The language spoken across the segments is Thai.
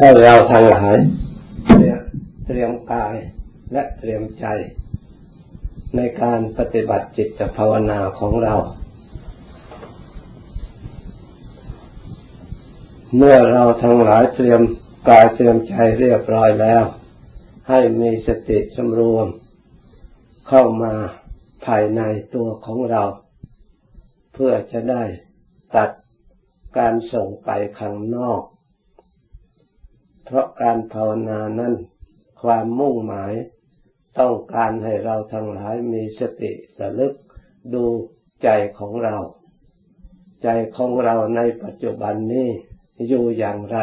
ให้เราทั้งหลายเตรียมกายและเตรียมใจ ในการปฏิบัติจิตภาวนาของเรา เมื่อเราทั้งหลายเตรียมกายเตรียมใจเรียบร้อยแล้ว ให้มีสติสำรวม เข้ามาภายในตัวของเรา เพื่อจะได้ตัดการส่งไปข้างนอก เพราะการภาวนานั้น ความมุ่งหมายต้องการให้เราทั้งหลายมีสติระลึกดูใจของเรา ใจของเราในปัจจุบันนี้อยู่อย่างไร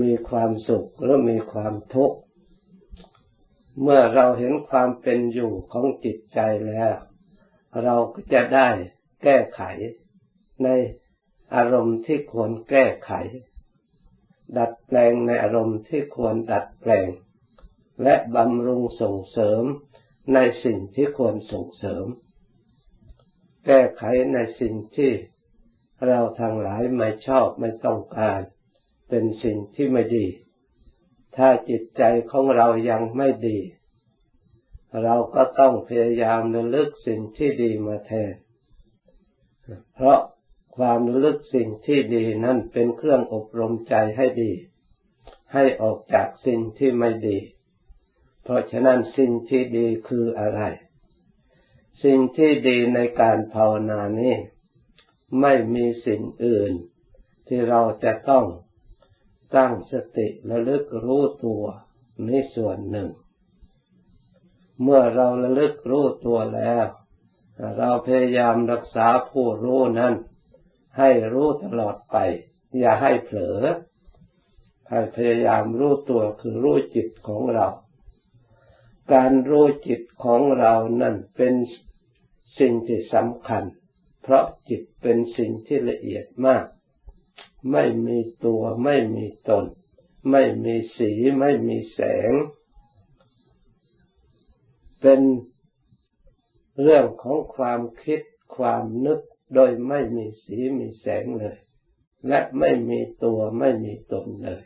มีความสุขหรือมีความทุกข์เมื่อเราเห็นความเป็นอยู่ของจิตใจแล้ว เราก็จะได้แก้ไขในอารมณ์ที่ควรแก้ไข ดัดแปลงในอารมณ์ที่ควรดัดแปลง และบำรุงส่งเสริมในสิ่งที่ควรส่งเสริม แก้ไขในสิ่งที่เราทางหลายไม่ชอบไม่ต้องการ เป็นสิ่งที่ไม่ดี ถ้าจิตใจของเรายังไม่ดี เราก็ต้องพยายามระลึกสิ่งที่ดีมาแทน เพราะ ความระลึกสิ่งที่ดีนั่นเป็นเครื่องอบรมใจให้ดี ให้ออกจากสิ่งที่ไม่ดี เพราะฉะนั้นสิ่งที่ดีคืออะไร สิ่งที่ดีในการภาวนานี้ไม่มีสิ่งอื่น ที่เราจะต้องตั้งสติระลึกรู้ตัวนี่ส่วนหนึ่ง เมื่อเราระลึกรู้ตัวแล้ว เราพยายามรักษาผู้รู้นั้น ให้รู้ตลอดไป อย่าให้เผลอ ให้พยายามรู้ตัวคือรู้จิตของเรา การรู้จิตของเรานั่นเป็นสิ่งที่สำคัญ เพราะจิตเป็นสิ่งที่ละเอียดมาก ไม่มีตัวไม่มีตน ไม่มีสีไม่มีแสง เป็นเรื่องของความคิดความนึก โดยไม่มีสีมีแสงเลย และไม่มีตัวไม่มีตนเลย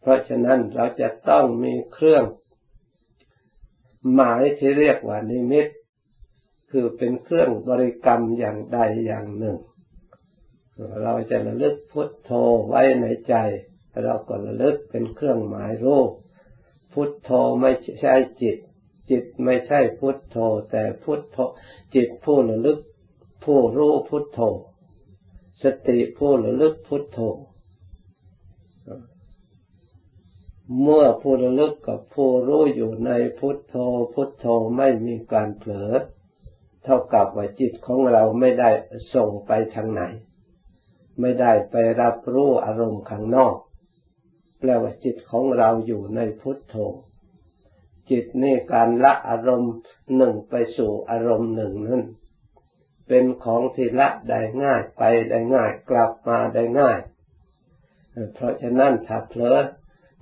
เพราะฉะนั้นเราจะต้องมีเครื่องหมายที่เรียกว่านิมิต คือเป็นเครื่องบริกรรมอย่างใดอย่างหนึ่ง เราจะระลึกพุทโธไว้ในใจ เราก็ระลึกเป็นเครื่องหมายรูป พุทโธไม่ใช่จิต จิตไม่ใช่พุทโธ แต่พุทโธจิตผู้ระลึก ผู้รู้พุทโธ สติผู้ระลึกพุทโธ เมื่อผู้ระลึกกับผู้รู้อยู่ในพุทโธ พุทโธไม่มีการเผลอ เท่ากับว่าจิตของเราไม่ได้ส่งไปทางไหน ไม่ได้ไปรับรู้อารมณ์ข้างนอก แปลว่าจิตของเราอยู่ในพุทโธจิตนี่การละอารมณ์หนึ่งไปสู่อารมณ์หนึ่งนั้น เป็นของที่ละได้ง่ายไปได้ง่าย กลับมาได้ง่าย เพราะฉะนั้นถ้าเผลอ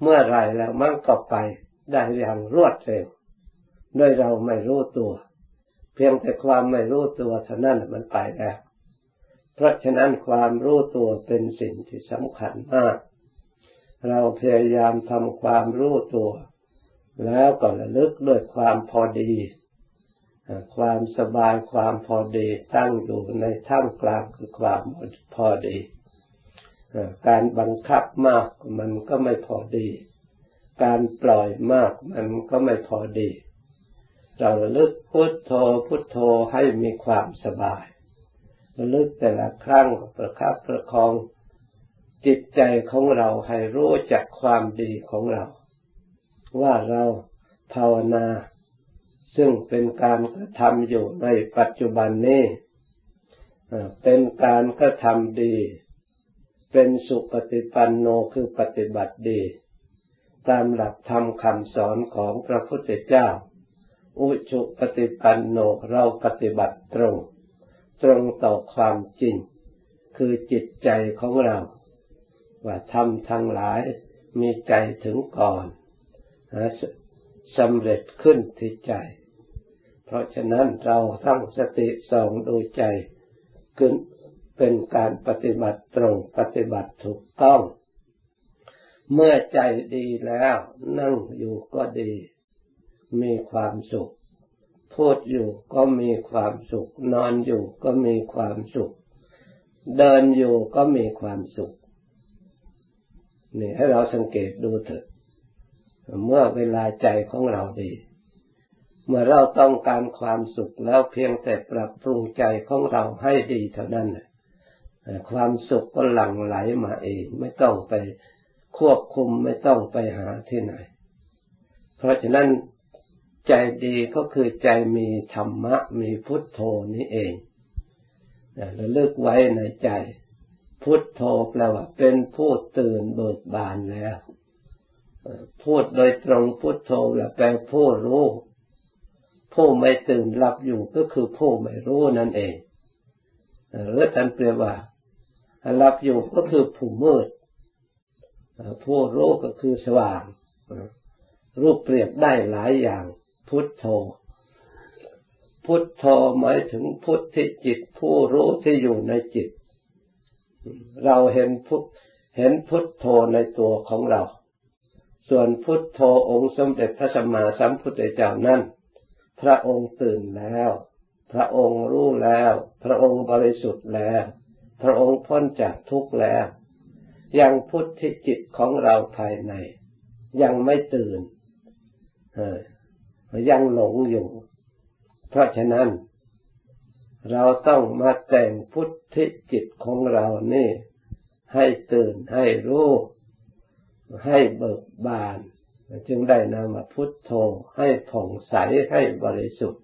เมื่อไรแล้วมันก็ไปได้อย่างรวดเร็วด้วยเราไม่รู้ตัว เพียงแต่ความไม่รู้ตัวเท่านั้นมันไปแล้วเพราะฉะนั้นความรู้ตัวเป็นสิ่งที่สำคัญมาก เราพยายามทำความรู้ตัว แล้วก็ระลึกด้วยความพอดี ความสบายความพอดีตั้งอยู่ในท่ามกลางคือความพอดี การบังคับมากมันก็ไม่พอดี การปล่อยมากมันก็ไม่พอดี เราลึกพุทโธพุทโธให้มีความสบายลึกแต่ละครั้งประคับประคองจิตใจของเราให้รู้จักความดีของเรา ว่าเราภาวนา ซึ่งเป็นการกระทำอยู่ในปัจจุบันนี้เป็นการกระทำดี เป็นสุปฏิปันโนคือปฏิบัติดี ตามหลักธรรมคำสอนของพระพุทธเจ้า อุชุปฏิปันโนเราปฏิบัติตรง ตรงต่อความจริง คือจิตใจของเรา ว่าทำทั้งหลายมีใจถึงก่อนสำเร็จขึ้นที่ใจ เพราะฉะนั้นเราตั้งสติส่องดูใจขึ้นเป็นการปฏิบัติตรงปฏิบัติถูกต้อง เมื่อใจดีแล้วนั่งอยู่ก็ดี มีความสุข พูดอยู่ก็มีความสุข นอนอยู่ก็มีความสุข เดินอยู่ก็มีความสุขนี่ให้เราสังเกตดูเถอะ เมื่อเวลาใจของเราดี เมื่อเราต้องการความสุขแล้วเพียงแต่ปรับปรุงใจของเราให้ดีเท่านั้นความสุขก็หลั่งไหลมาเอง ไม่ต้องไปควบคุมไม่ต้องไปหาที่ไหน เพราะฉะนั้นใจดีก็คือใจมีธรรมะมีพุทโธนี้เองเระลึกไว้ในใจ พุทโธแปลว่าเป็นผู้ตื่นเบิกบานแล้ว พูดโดยตรงพุทโธแปลผู้รู้ ผู้ไม่ตื่นหลับอยู่ก็คือผู้ไม่รู้นั่นเอง หรือท่านเปรียบว่าหลับอยู่ก็คือผู้มืดผู้รู้ก็คือสว่าง รูปเปรียบได้หลายอย่าง พุทโธ พุทโธหมายถึงพุทธิจิต ผู้รู้ที่อยู่ในจิต เราเห็นพุทเห็นพุทโธในตัวของเรา ส่วนพุทโธองค์สมเด็จพระสัมมาสัมพุทธเจ้านั้น พระองค์ตื่นแล้ว พระองค์รู้แล้ว พระองค์บริสุทธิ์แล้ว พระองค์พ้นจากทุกข์แล้ว ยังพุทธิจิตของเราภายใน ยังไม่ตื่นยังหลงอยู่ เพราะฉะนั้น เราต้องมาแต่งพุทธิจิตของเรานี่ ให้ตื่นให้รู้ ให้เบิกบาน จึงได้นามพุทโธให้ผ่องใสให้บริสุทธิ์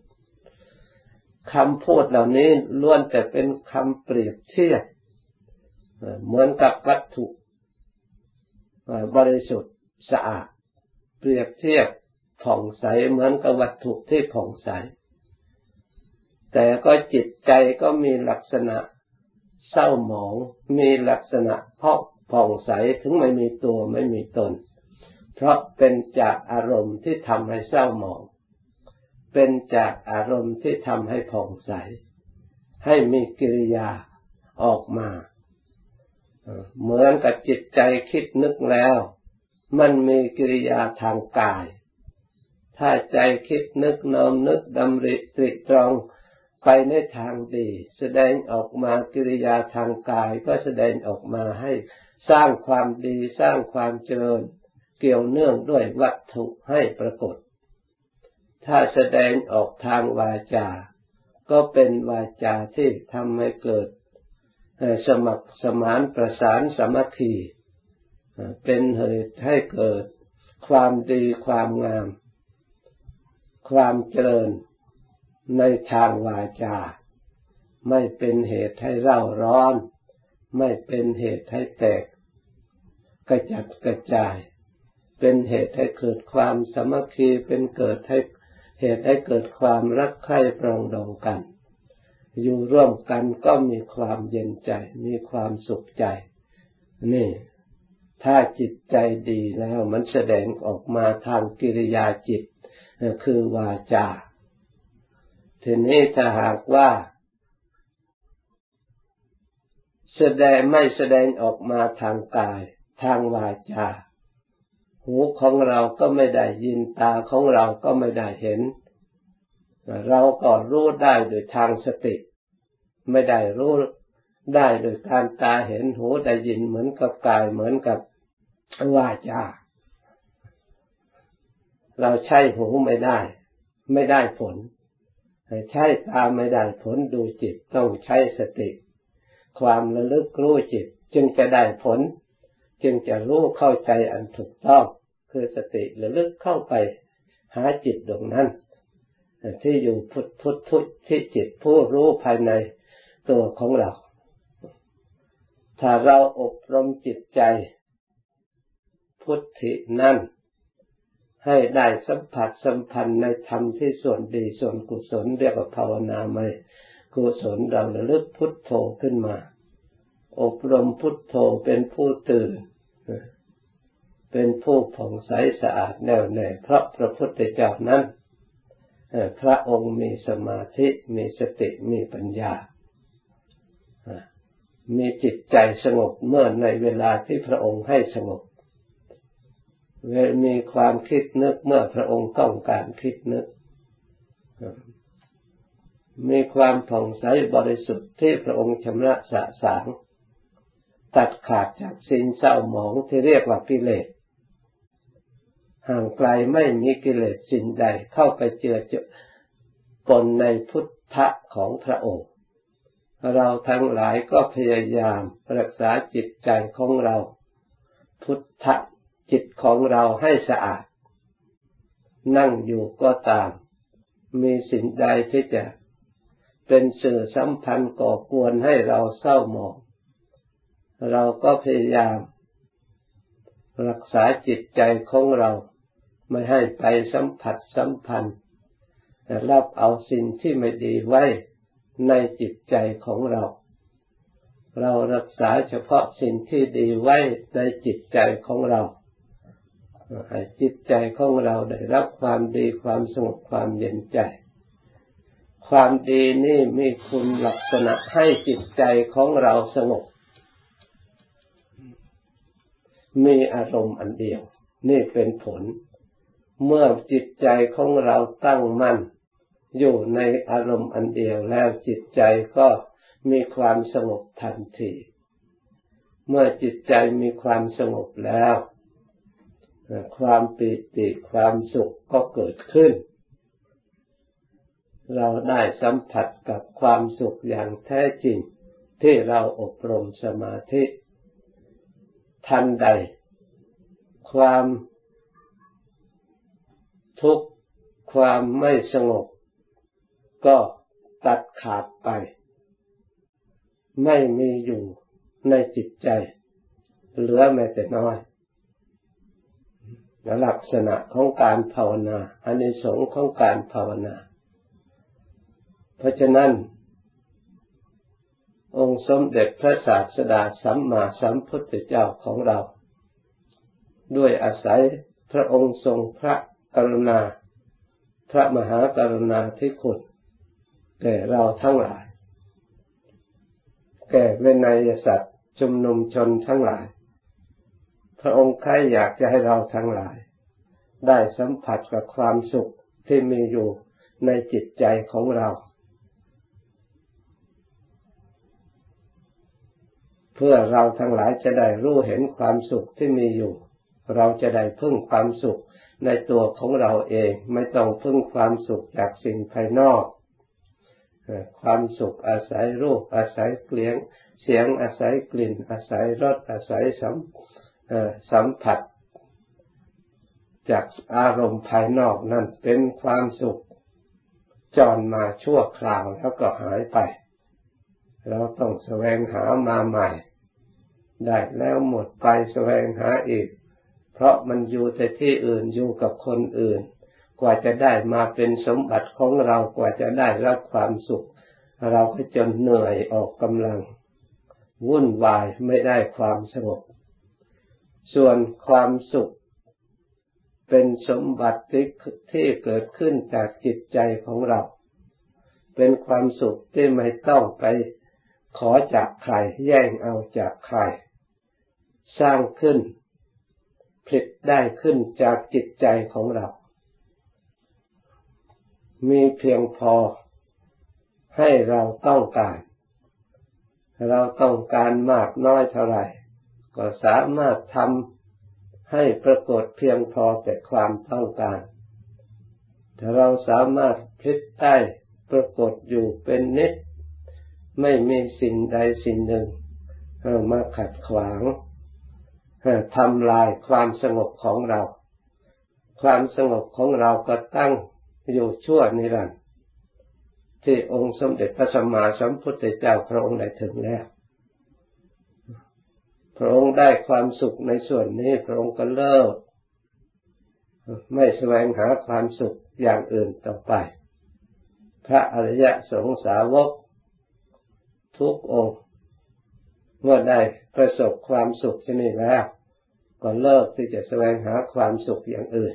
คำพูดเหล่านี้ล้วนแต่เป็นคำเปรียบเทียบเหมือนกับวัตถุบริสุทธิ์สะอาด เปรียบเทียบผ่องใสเหมือนกับวัตถุที่ผ่องใส แต่ก็จิตใจก็มีลักษณะเศร้าหมอง มีลักษณะพอกผ่องใสถึงไม่มีตัวไม่มีตน เพราะเป็นจากอารมณ์ที่ทำให้เศร้าหมอง เป็นจากอารมณ์ที่ทำให้ผ่องใส ให้มีกิริยาออกมา เหมือนกับจิตใจคิดนึกแล้ว มันมีกิริยาทางกาย ถ้าใจคิดนึกน้อมนึกดำริตริตรองไปในทางดี แสดงออกมากิริยาทางกายก็แสดงออกมาให้สร้างความดีสร้างความเจริญ เกี่ยวเนื่องด้วยวัตถุให้ปรากฏ ถ้าแสดงออกทางวาจา ก็เป็นวาจาที่ทำให้เกิดสมัครสมานประสานสมัคคีเป็นเหตุให้เกิดความดีความงาม ความเจริญในทางวาจา ไม่เป็นเหตุให้เร่าร้อน ไม่เป็นเหตุให้แตก กระจัดกระจาย เป็นเหตุให้เกิดความสมัคคีเป็นเกิดให้เหตุให้เกิดความรักใคร่ปรองดองกัน อยู่ร่วมกันก็มีความเย็นใจ มีความสุขใจ นี่ ถ้าจิตใจดีแล้วมันแสดงออกมาทางกิริยาจิต คือวาจาทีนี้ถ้าหากว่าแสดงไม่แสดงออกมาทางกาย ทางวาจา หูของเราก็ไม่ได้ยินตาของเราก็ไม่ได้เห็น เราก็รู้ได้โดยทางสติ ไม่ได้รู้ได้โดยการตาเห็นหูได้ยินเหมือนกับกายเหมือนกับวาจา เราใช้หูไม่ได้ ไม่ได้ผล ใช้ตาไม่ได้ผลดูจิตต้องใช้สติ ความระลึกรู้จิตจึงจะได้ผล จึงจะรู้เข้าใจอันถูกต้องคือสติระลึกเข้าไปหาจิตดวงนั้น ที่อยู่พุทพุทพุทที่จิตผู้รู้ภายในตัวของเรา ถ้าเราอบรมจิตใจ พุทธินั่นให้ได้สัมผัสสัมพันธ์ในธรรมที่ส่วนดีส่วนกุศลเรียกว่าภาวนาไม่กุศลเราระลึกพุทโธขึ้นมา อบรมพุทโธเป็นผู้ตื่น เป็นผู้ผ่องใสสะอาดแน่วแน่เพราะพระพุทธเจ้านั้นพระองค์มีสมาธิมีสติมีปัญญา มีจิตใจสงบเมื่อในเวลาที่พระองค์ให้สงบมีความคิดนึกเมื่อพระองค์ต้องการคิดนึก มีความผ่องใสบริสุทธิ์ที่พระองค์ชำระสะสาง ตัดขาดจากสิ่งเศร้าหมองที่เรียกว่ากิเลสห่างไกลไม่มีกิเลสสิ่งใดเข้าไปเจือจปนในพุทธะของพระองค์ เราทั้งหลายก็พยายามรักษาจิตใจของเรา พุทธะจิตของเราให้สะอาด นั่งอยู่ก็ตาม มีสิ่งใดที่จะเป็นสื่อสัมพันธ์ก่อกวนให้เราเศร้าหมอง เราก็พยายาม รักษาจิตใจของเรา ไม่ให้ไปสัมผัสสัมพันธ์รับเอาสิ่งที่ไม่ดีไว้ในจิตใจของเรา เรารักษาเฉพาะสิ่งที่ดีไว้ในจิตใจของเราให้จิตใจของเราได้รับความดีความสงบความเย็นใจ ความดีนี่มีคุณลักษณะให้จิตใจของเราสงบ มีอารมณ์อันเดียว นี่เป็นผล เมื่อจิตใจของเราตั้งมั่น อยู่ในอารมณ์อันเดียวแล้วจิตใจก็มีความสงบทันที เมื่อจิตใจมีความสงบแล้ว ความปิติความสุขก็เกิดขึ้น เราได้สัมผัสกับความสุขอย่างแท้จริงที่เราอบรมสมาธิ ทันใด ความทุกข์ความไม่สงบ ก็ตัดขาดไป ไม่มีอยู่ในจิตใจ เหลือแม้แต่น้อยลักษณะของการภาวนาอันในสงของการภาวนา เพราะฉะนั้น องค์สมเด็จพระศาสดาสัมมาสัมพุทธเจ้าของเรา ด้วยอาศัยพระองค์ทรงพระกรุณา พระมหากรุณาธิคุณแก่เราทั้งหลาย แก่เวนยสัตว์ชุมนุมชนทั้งหลาย พระองค์ใครอยากจะให้เราทั้งหลาย ได้สัมผัสกับความสุขที่มีอยู่ในจิตใจของเรา เพื่อเราทั้งหลายจะได้รู้เห็นความสุขที่มีอยู่ เราจะได้พึ่งความสุขในตัวของเราเองไม่ต้องพึ่งความสุขจากสิ่งภายนอก ความสุขอาศัยรูปอาศัยเกลียงเสียงอาศัยกลิ่น อาศัยรสอาศัยสัมสัมผัส จากอารมณ์ภายนอกนั่นเป็นความสุขจรมาชั่วคราวแล้วก็หายไป เราต้องแสวงหามาใหม่ ได้แล้วหมดไปแสวงหาอีก เพราะมันอยู่แต่ที่อื่นอยู่กับคนอื่น กว่าจะได้มาเป็นสมบัติของเรากว่าจะได้รับความสุข เราก็จนเหนื่อยออกกำลัง วุ่นวายไม่ได้ความสงบส่วนความสุข เป็นสมบัติที่เกิดขึ้นจากจิตใจของเรา เป็นความสุขที่ไม่ต้องไป ขอจากใคร แย่งเอาจากใคร สร้างขึ้นผลิตได้ขึ้นจากจิตใจของเรา มีเพียงพอให้เราต้องการ เราต้องการมากน้อยเท่าไหร่ ก็สามารถทำให้ปรากฏเพียงพอแต่ความต้องการ ถ้าเราสามารถพลิกได้ปรากฏอยู่เป็นนิด ไม่มีสิ่งใดสิ่งหนึ่งมาขัดขวางทำลายความสงบของเรา ความสงบของเราก็ตั้งอยู่ชั่วนิรันดร์ที่องค์สมเด็จพระสัมมาสัมพุทธเจ้าพระองค์ได้ถึงแล้ว พระองค์ได้ความสุขในส่วนนี้พระองค์ก็เลิก ไม่แสวงหาความสุขอย่างอื่นต่อไป พระอริยสงสาวก ทุกองค์เมื่อได้ประสบความสุขที่นี่แล้วก็เลิกที่จะแสวงหาความสุขอย่างอื่น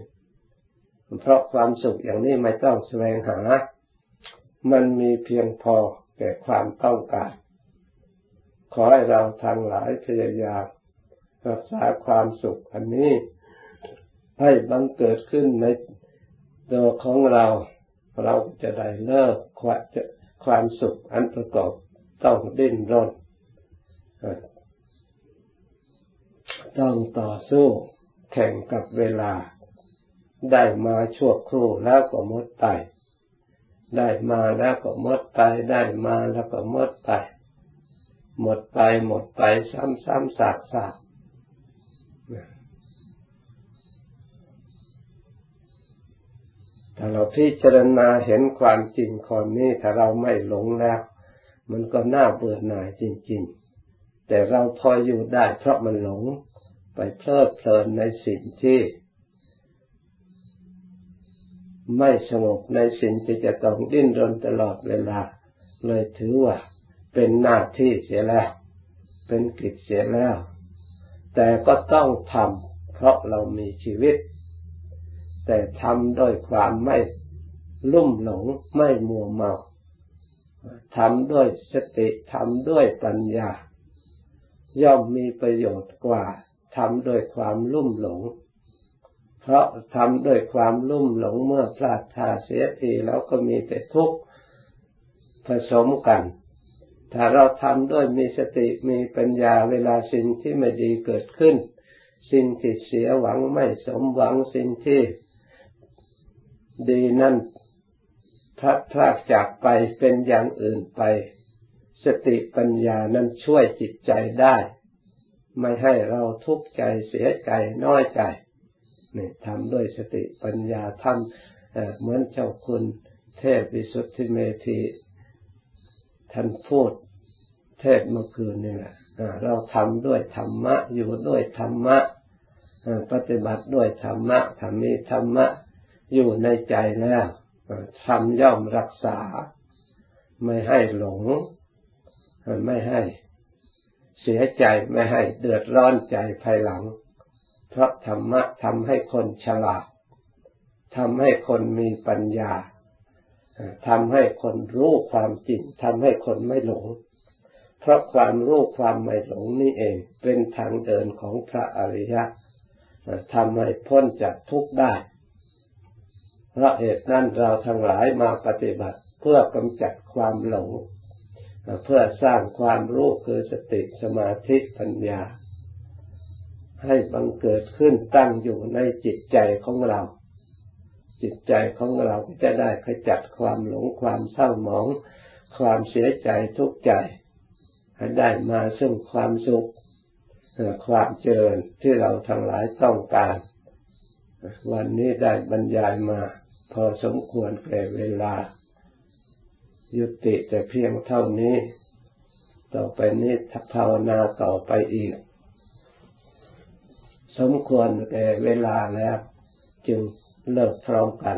เพราะความสุขอย่างนี้ไม่ต้องแสวงหา มันมีเพียงพอแก่ความต้องการ ขอให้เราทั้งหลายพยายามรักษาความสุขอันนี้ ให้บังเกิดขึ้นในตัวของเรา เราจะได้เลิกความความสุขอันประกอบ ต้องดิ้นรนต้องต่อสู้แข่งกับเวลา ได้มาชั่วครู่แล้วก็มดไป ได้มาแล้วก็มดไป ได้มาแล้วก็มดไป หมดไปหมดไปซ้ำๆซากๆถ้าเราพิจารณาเห็นความจริงคนนี้ถ้าเราไม่หลงแล้ว มันก็น่าเบื่อหน่ายจริง ๆ แต่เราพออยู่ได้เพราะมันหลงไปเพลิดเพลินในสิ่งที่ ไม่สงบในสิ่งที่จะต้องดิ้นรนตลอดเวลา เลยถือว่า เป็นหน้าที่เสียแล้ว เป็นกิจเสียแล้ว แต่ก็ต้องทำเพราะเรามีชีวิต แต่ทำด้วยความไม่ลุ่มหลงไม่มัวเมา ทำด้วยสติทำด้วยปัญญา ย่อมมีประโยชน์กว่าทำด้วยความลุ่มหลง เพราะทำด้วยความลุ่มหลงเมื่อพลาดท่าเสียทีแล้วก็มีแต่ทุกข์ผสมกัน ถ้าเราทำด้วยมีสติมีปัญญาเวลาสิ่งที่ไม่ดีเกิดขึ้น สิ่งที่เสียหวังไม่สมหวังสิ่งที่ดีนั่น พลัดพรากจากไปเป็นอย่างอื่นไป สติปัญญานั้นช่วยจิตใจได้ ไม่ให้เราทุกข์ใจเสียใจน้อยใจนี่ทำด้วยสติปัญญาทำเหมือนเจ้าคุณเทพวิสุทธิเมธีท่านพูดเทศเมื่อคืนนี่แหละเราทำด้วยธรรมะ อยู่ด้วยธรรมะปฏิบัติด้วยธรรมะทำมีธรรมะอยู่ในใจแล้ว ทำย่อมรักษา ไม่ให้หลง ไม่ให้เสียใจไม่ให้เดือดร้อนใจภายหลัง เพราะธรรมะทำให้คนฉลาดทำให้คนมีปัญญาทำให้คนรู้ความจริงทำให้คนไม่หลง เพราะความรู้ความไม่หลงนี่เอง เป็นทางเดินของพระอริยะทำให้พ้นจากทุกข์ได้ เพราะเหตุนั้นเราทั้งหลายมาปฏิบัติเพื่อกำจัดความหลง เพื่อสร้างความรู้คือสติสมาธิปัญญา ให้บังเกิดขึ้นตั้งอยู่ในจิตใจของเรา จิตใจของเราจะได้ขจัดความหลงความเศร้าหมอง ความเสียใจทุกข์ใจให้ได้มาซึ่งความสุขความเจริญที่เราทั้งหลายต้องการ วันนี้ได้บรรยายมา พอสมควรแก่เวลา ยุติแต่เพียงเท่านี้ ต่อไปนี้ภาวนาต่อไปอีก สมควรแก่เวลาแล้ว จึงเลิกพร้อมกัน